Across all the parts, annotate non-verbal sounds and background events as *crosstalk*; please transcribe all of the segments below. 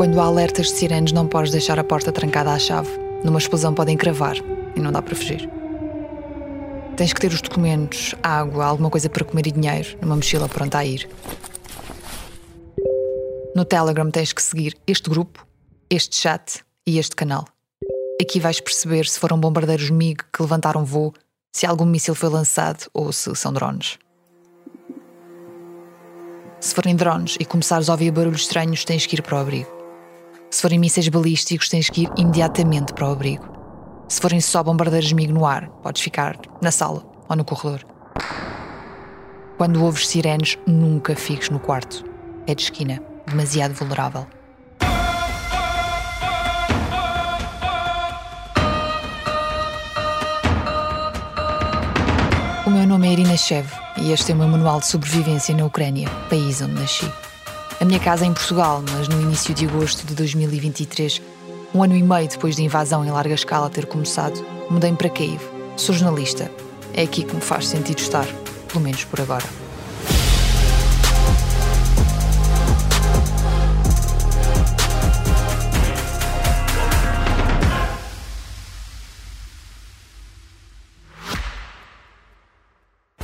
Quando há alertas de sirenes, não podes deixar a porta trancada à chave. Numa explosão podem cravar e não dá para fugir. Tens que ter os documentos, água, alguma coisa para comer e dinheiro numa mochila pronta a ir. No Telegram tens que seguir este grupo, este chat e este canal. Aqui vais perceber se foram bombardeiros MiG que levantaram voo, se algum míssil foi lançado ou se são drones. Se forem drones e começares a ouvir barulhos estranhos, tens que ir para o abrigo. Se forem mísseis balísticos, tens que ir imediatamente para o abrigo. Se forem só bombardeiros MiG no ar, podes ficar na sala ou no corredor. Quando ouves sirenes, nunca fiques no quarto. É de esquina, demasiado vulnerável. O meu nome é Irina Shev e este é o meu manual de sobrevivência na Ucrânia, país onde nasci. A minha casa é em Portugal, mas no início de agosto de 2023, um ano e meio depois da invasão em larga escala ter começado, mudei-me para Kiev. Sou jornalista. É aqui que me faz sentido estar, pelo menos por agora.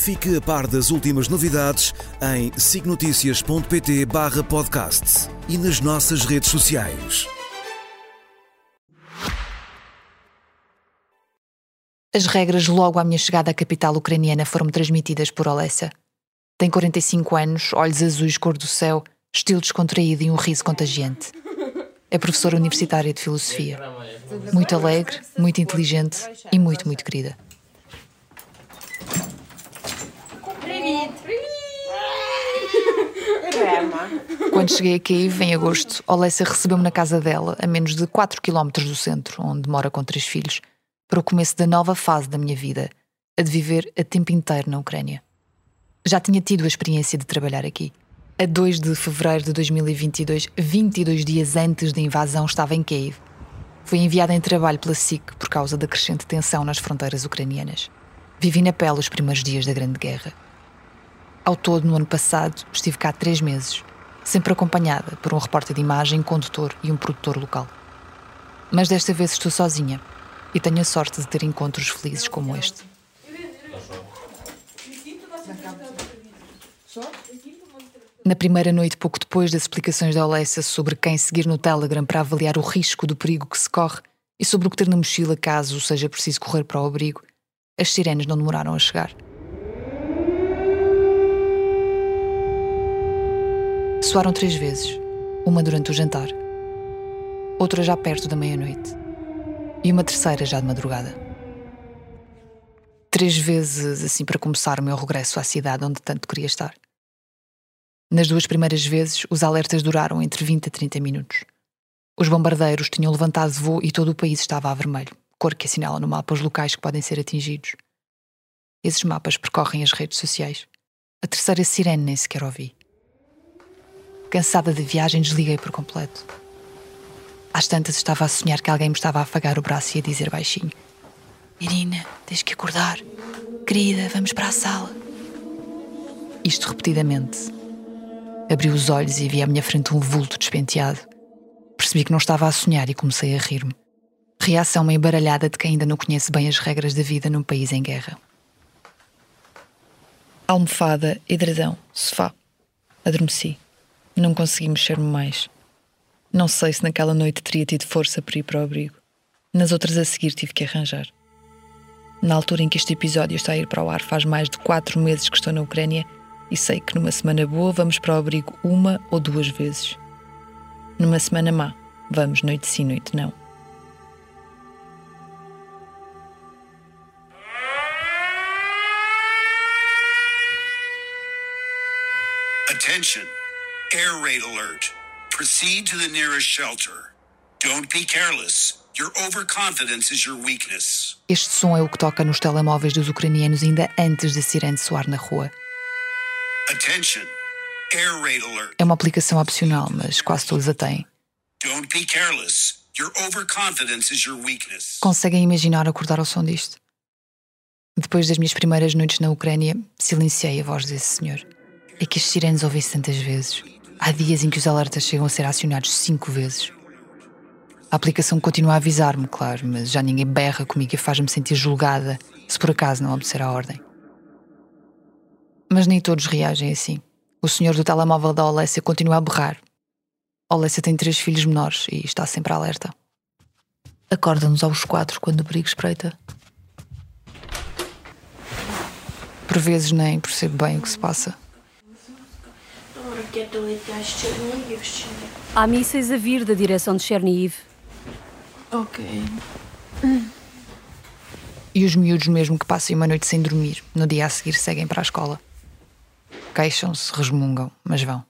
Fique a par das últimas novidades em signoticias.pt barra podcast e nas nossas redes sociais. As regras logo à minha chegada à capital ucraniana foram-me transmitidas por Olessa. Tem 45 anos, olhos azuis cor do céu, estilo descontraído e um riso contagiante. É professora universitária de filosofia. Muito alegre, muito inteligente e muito, muito querida. *laughs* Quando cheguei a Kiev, em agosto, Olessa recebeu-me na casa dela, a menos de 4 km do centro, onde mora com três filhos, para o começo da nova fase da minha vida, a de viver a tempo inteiro na Ucrânia. Já tinha tido a experiência de trabalhar aqui. A 2 de fevereiro de 2022, 22 dias antes da invasão, estava em Kiev. Fui enviada em trabalho pela SIC por causa da crescente tensão nas fronteiras ucranianas. Vivi na pele os primeiros dias da Grande Guerra. Ao todo, no ano passado, estive cá três meses, sempre acompanhada por um repórter de imagem, condutor e um produtor local. Mas desta vez estou sozinha e tenho a sorte de ter encontros felizes como este. Na primeira noite, pouco depois das explicações da Olessa sobre quem seguir no Telegram para avaliar o risco do perigo que se corre e sobre o que ter na mochila caso seja preciso correr para o abrigo, as sirenes não demoraram a chegar. Soaram três vezes, uma durante o jantar, outra já perto da meia-noite e uma terceira já de madrugada. Três vezes assim para começar o meu regresso à cidade onde tanto queria estar. Nas duas primeiras vezes, os alertas duraram entre 20 a 30 minutos. Os bombardeiros tinham levantado voo e todo o país estava a vermelho, cor que assinala no mapa os locais que podem ser atingidos. Esses mapas percorrem as redes sociais. A terceira sirene nem sequer ouvi. Cansada da viagem, desliguei por completo. Às tantas estava a sonhar que alguém me estava a afagar o braço e a dizer baixinho: Irina, tens que acordar. Querida, vamos para a sala. Isto repetidamente. Abri os olhos e vi à minha frente um vulto despenteado. Percebi que não estava a sonhar e comecei a rir-me. Reação meio baralhada de quem ainda não conhece bem as regras da vida num país em guerra. Almofada, edredão, sofá. Adormeci. Não consegui mexer-me mais. Não sei se naquela noite teria tido força para ir para o abrigo. Nas outras a seguir tive que arranjar. Na altura em que este episódio está a ir para o ar, faz mais de quatro meses que estou na Ucrânia e sei que numa semana boa vamos para o abrigo uma ou duas vezes. Numa semana má, vamos noite sim, noite não. Attention. Air raid alert. Proceed to the nearest shelter. Don't be careless. Your overconfidence is your weakness. Este som é o que toca nos telemóveis dos ucranianos ainda antes da sirene soar na rua. Attention. Air raid alert. É uma aplicação opcional, mas quase todos a têm. Don't be careless. Your overconfidence is your weakness. Conseguem imaginar acordar ao som disto? Depois das minhas primeiras noites na Ucrânia, silenciei a voz desse senhor. É que as sirenes ouvi-se tantas vezes. Há dias em que os alertas chegam a ser acionados cinco vezes. A aplicação continua a avisar-me, claro, mas já ninguém berra comigo e faz-me sentir julgada se por acaso não obedecer à ordem. Mas nem todos reagem assim. O senhor do telemóvel da Olécia continua a berrar. Olécia tem três filhos menores e está sempre alerta. Acorda-nos aos quatro quando o perigo espreita. Por vezes nem percebo bem o que se passa. Há mísseis a vir da direção de Chernihiv. Ok. E os miúdos, mesmo que passem uma noite sem dormir, no dia a seguir seguem para a escola. Queixam-se, resmungam, mas vão.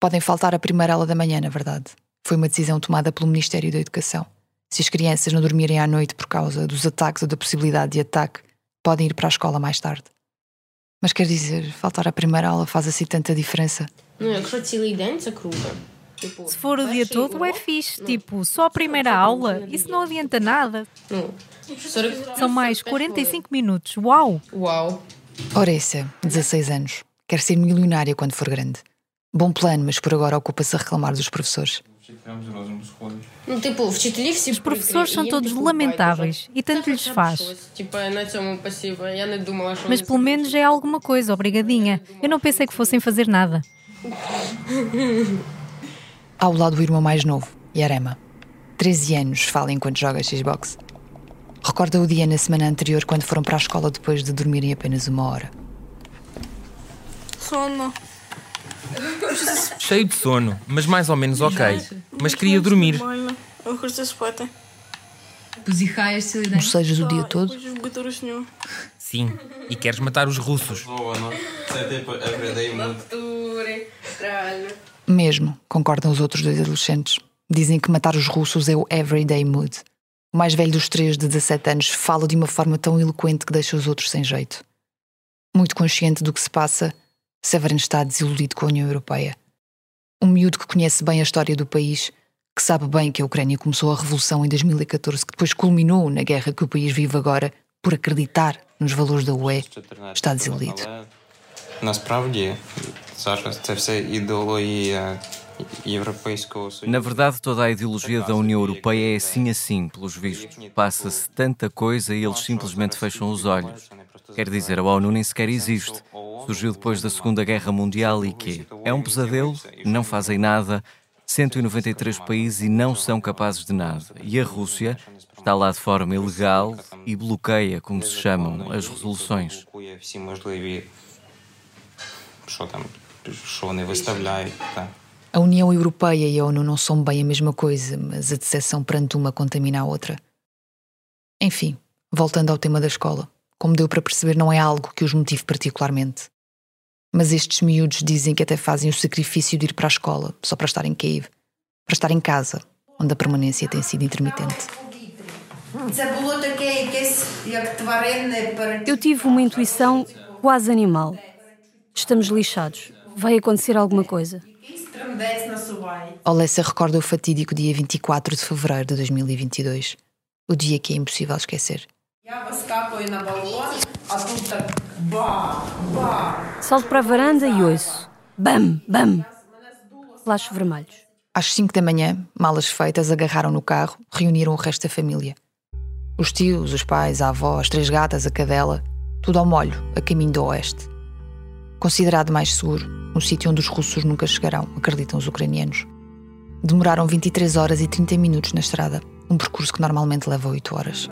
Podem faltar a primeira aula da manhã, na verdade. Foi uma decisão tomada pelo Ministério da Educação. Se as crianças não dormirem à noite por causa dos ataques ou da possibilidade de ataque, podem ir para a escola mais tarde. Mas quer dizer, faltar a primeira aula faz assim tanta diferença? Não, é que cruda. Tipo, Se for o dia todo, é fixe. Tipo, só a primeira aula, isso não adianta nada. São mais 45 minutos. Uau! Uau! Orécia, 16 anos. Quer ser milionária quando for grande. Bom plano, mas por agora ocupa-se a reclamar dos professores. Tipo, Os professores são todos lamentáveis e tanto lhes faz. Tipo, mas pelo menos é alguma coisa, obrigadinha. Eu não pensei que fossem fazer nada. *laughs* Ao lado do irmão mais novo, Yarema. 13 anos, fala enquanto joga Xbox. Recorda o dia na semana anterior quando foram para a escola depois de dormirem apenas uma hora. Sono. Cheio de sono, mas mais ou menos ok. Mas queria dormir. Bocejas o dia todo? Sim, e queres matar os russos. Mesmo, concordam os outros dois adolescentes. Dizem que matar os russos é o everyday mood. O mais velho dos três, de 17 anos, fala de uma forma tão eloquente que deixa os outros sem jeito. Muito consciente do que se passa, Severin está desiludido com a União Europeia. Um miúdo que conhece bem a história do país, que sabe bem que a Ucrânia começou a revolução em 2014, que depois culminou na guerra que o país vive agora, por acreditar nos valores da UE, está desiludido. Na verdade, toda a ideologia da União Europeia é assim assim, pelos vistos. Passa-se tanta coisa e eles simplesmente fecham os olhos. Quer dizer, a ONU nem sequer existe. Surgiu depois da Segunda Guerra Mundial e quê? É um pesadelo? Não fazem nada. 193 países e não são capazes de nada. E a Rússia está lá de forma ilegal e bloqueia, como se chamam, as resoluções. A União Europeia e a ONU não são bem a mesma coisa, mas a decepção perante uma contamina a outra. Enfim, voltando ao tema da escola. Como deu para perceber, não é algo que os motive particularmente. Mas estes miúdos dizem que até fazem o sacrifício de ir para a escola, só para estar em Cave para estar em casa, onde a permanência tem sido intermitente. Eu tive uma intuição quase animal. Estamos lixados. Vai acontecer alguma coisa. Olessa recorda o fatídico dia 24 de fevereiro de 2022. O dia que é impossível esquecer. Salto para a varanda e ouço. Bam, bam. Flashes vermelhos. Às 5 da manhã, malas feitas, agarraram no carro, reuniram o resto da família. Os tios, os pais, a avó, as três gatas, a cadela, tudo ao molho, a caminho do oeste. Considerado mais seguro, um sítio onde os russos nunca chegarão, acreditam os ucranianos. Demoraram 23 horas e 30 minutos na estrada, um percurso que normalmente leva 8 horas.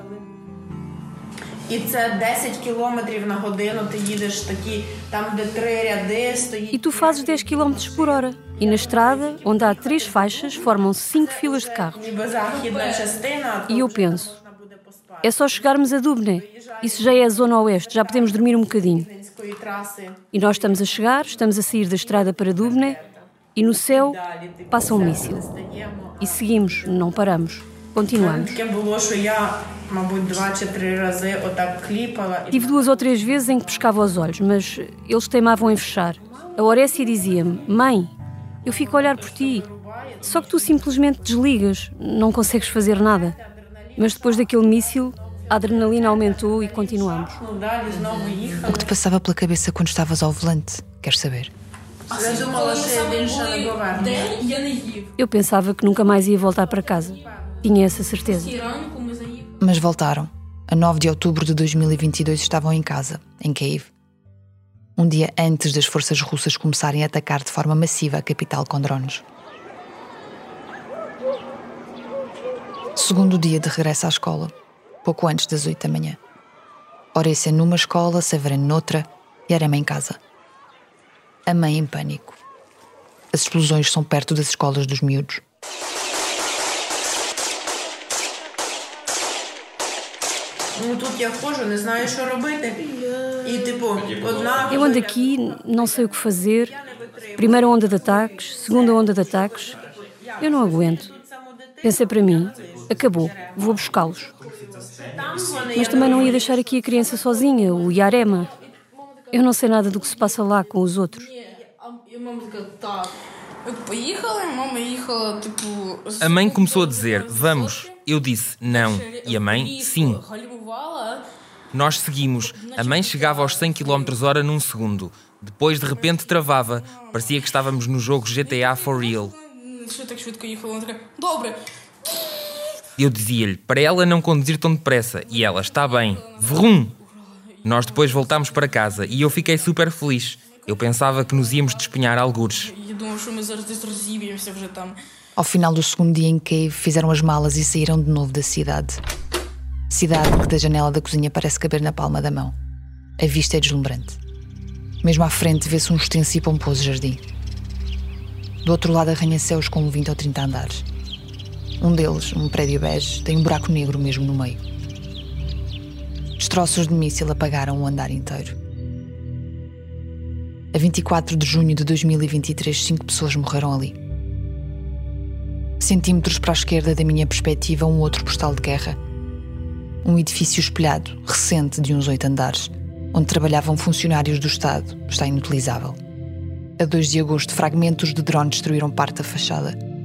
E tu fazes 10 km por hora. E na estrada, onde há três faixas, formam cinco filas de carros. E eu penso, é só chegarmos a Dubne. Isso já é a zona oeste, já podemos dormir um bocadinho. E nós estamos a chegar, estamos a sair da estrada para Dubne E no céu passa um míssil. E seguimos, não paramos. Continuamos. Tive duas ou três vezes em que pescava os olhos, mas eles teimavam em fechar. A Orécia dizia-me: Mãe, eu fico a olhar por ti. Só que tu simplesmente desligas, não consegues fazer nada. Mas depois daquele míssil, a adrenalina aumentou e continuamos. O que te passava pela cabeça quando estavas ao volante? Queres saber? Eu pensava que nunca mais ia voltar para casa. Tinha essa certeza. Mas voltaram. A 9 de outubro de 2022 estavam em casa, em Kiev. Um dia antes das forças russas começarem a atacar de forma massiva a capital com drones. Segundo dia de regresso à escola, pouco antes das 8 da manhã. Orécia numa escola, Severino noutra e Arema em casa. A mãe em pânico. As explosões são perto das escolas dos miúdos. Eu ando aqui, não sei o que fazer. Primeira onda de ataques, segunda onda de ataques. Eu não aguento. Pensei para mim, acabou, vou buscá-los. Mas também não ia deixar aqui a criança sozinha, o Yarema. Eu não sei nada do que se passa lá com os outros. A mãe começou a dizer: Vamos. Eu disse: Não. E a mãe: Sim. Nós seguimos. A mãe chegava aos 100 km hora num segundo. Depois, de repente, travava. Parecia que estávamos no jogo GTA for real. Eu dizia-lhe para ela não conduzir tão depressa e ela está bem. Vrum! Nós depois voltámos para casa e eu fiquei super feliz. Eu pensava que nos íamos despenhar algures. Ao final do segundo dia em Cave, fizeram as malas e saíram de novo da cidade. Cidade que da janela da cozinha parece caber na palma da mão. A vista é deslumbrante. Mesmo à frente vê-se um extenso e pomposo jardim. Do outro lado arranha-céus com 20 ou 30 andares. Um deles, um prédio bege, tem um buraco negro mesmo no meio. Destroços de míssil apagaram o andar inteiro. A 24 de junho de 2023, cinco pessoas morreram ali. Centímetros para a esquerda da minha perspectiva, um outro postal de guerra. Um edifício espelhado, recente, de uns oito andares, onde trabalhavam funcionários do Estado, está inutilizável. A 2 de agosto, fragmentos de drone destruíram parte da fachada.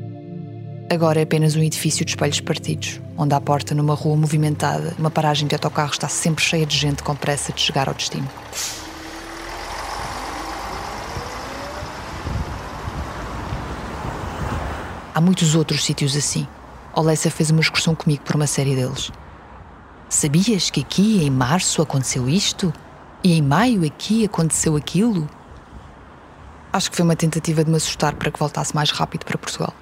Agora é apenas um edifício de espelhos partidos, onde à porta, numa rua movimentada, uma paragem de autocarro está sempre cheia de gente com pressa de chegar ao destino. Há muitos outros sítios assim. Olessa fez uma excursão comigo por uma série deles. Sabias que aqui em março aconteceu isto? E em maio aqui aconteceu aquilo? Acho que foi uma tentativa de me assustar para que voltasse mais rápido para Portugal.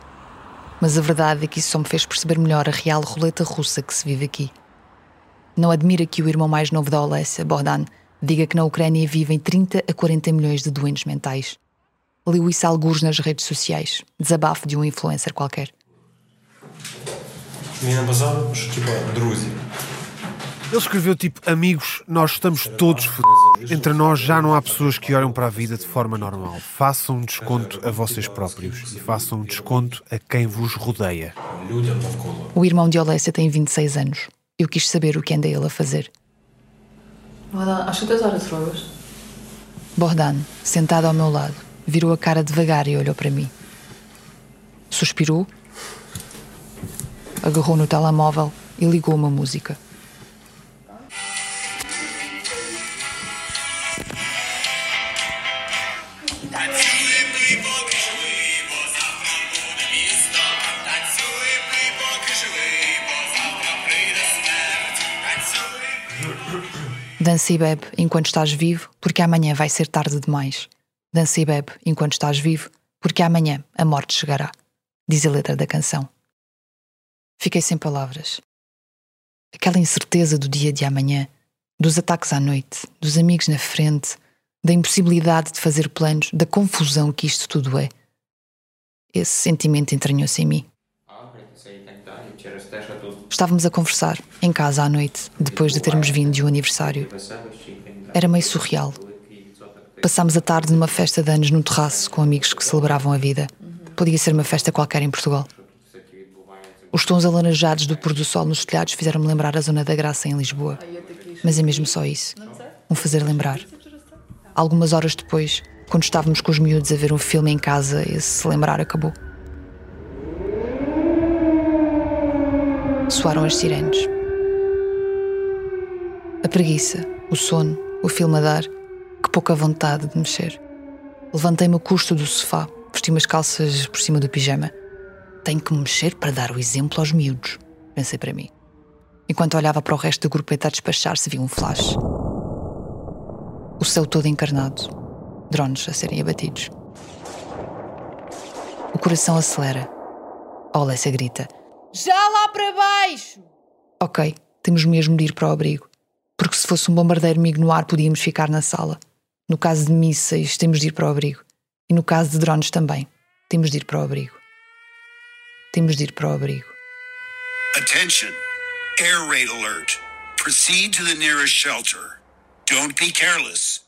Mas a verdade é que isso só me fez perceber melhor a real roleta russa que se vive aqui. Não admira que o irmão mais novo da Olesya, Bogdan, diga que na Ucrânia vivem 30 a 40 milhões de doentes mentais. Liu isso alguns nas redes sociais, desabafo de um influencer qualquer. Ele escreveu tipo: Amigos, nós estamos todos fodidos. Entre nós já não há pessoas que olham para a vida de forma normal. Façam um desconto a vocês próprios e façam um desconto a quem vos rodeia. O irmão de Olesya tem 26 anos. Eu quis saber o que anda ele a fazer. Bordan, sentado ao meu lado, virou a cara devagar e olhou para mim. Suspirou, agarrou no telemóvel e ligou uma música. Dança e bebe enquanto estás vivo, porque amanhã vai ser tarde demais. Dança e bebe enquanto estás vivo, porque amanhã a morte chegará, diz a letra da canção. Fiquei sem palavras. Aquela incerteza do dia de amanhã, dos ataques à noite, dos amigos na frente, da impossibilidade de fazer planos, da confusão que isto tudo é. Esse sentimento entranhou-se em mim. Estávamos a conversar, em casa à noite, depois de termos vindo de um aniversário. Era meio surreal. Passámos a tarde numa festa de anos num terraço com amigos que celebravam a vida. Podia ser uma festa qualquer em Portugal. Os tons alaranjados do pôr do sol nos telhados fizeram-me lembrar a Zona da Graça em Lisboa. Mas é mesmo só isso. Um fazer lembrar. Algumas horas depois, quando estávamos com os miúdos a ver um filme em casa, esse lembrar acabou. Soaram as sirenes. A preguiça, o sono, o filme a dar, que pouca vontade de mexer. Levantei-me o custo do sofá, vesti umas calças por cima do pijama. Tenho que me mexer para dar o exemplo aos miúdos, pensei para mim. Enquanto olhava para o resto do grupo a despachar-se, vi um flash. O céu todo encarnado, drones a serem abatidos. O coração acelera. A Olessa grita: Já lá para baixo! Ok, temos mesmo de ir para o abrigo. Porque se fosse um bombardeiro migo no ar, podíamos ficar na sala. No caso de mísseis, temos de ir para o abrigo. E no caso de drones também, temos de ir para o abrigo. Temos de ir para o abrigo. Attention! Air raid alert. Proceed to the nearest shelter. Don't be careless.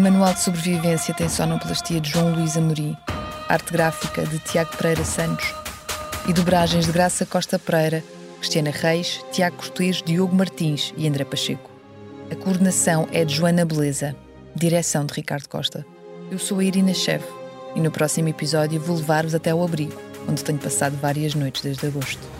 Manual de sobrevivência tem sonoplastia de João Luís Amorim, arte gráfica de Tiago Pereira Santos e dobragens de Graça Costa Pereira, Cristiana Reis, Tiago Cortês, Diogo Martins e André Pacheco. A coordenação é de Joana Beleza, direção de Ricardo Costa. Eu sou a Irina Chev e no próximo episódio vou levar-vos até ao abrigo, onde tenho passado várias noites desde agosto.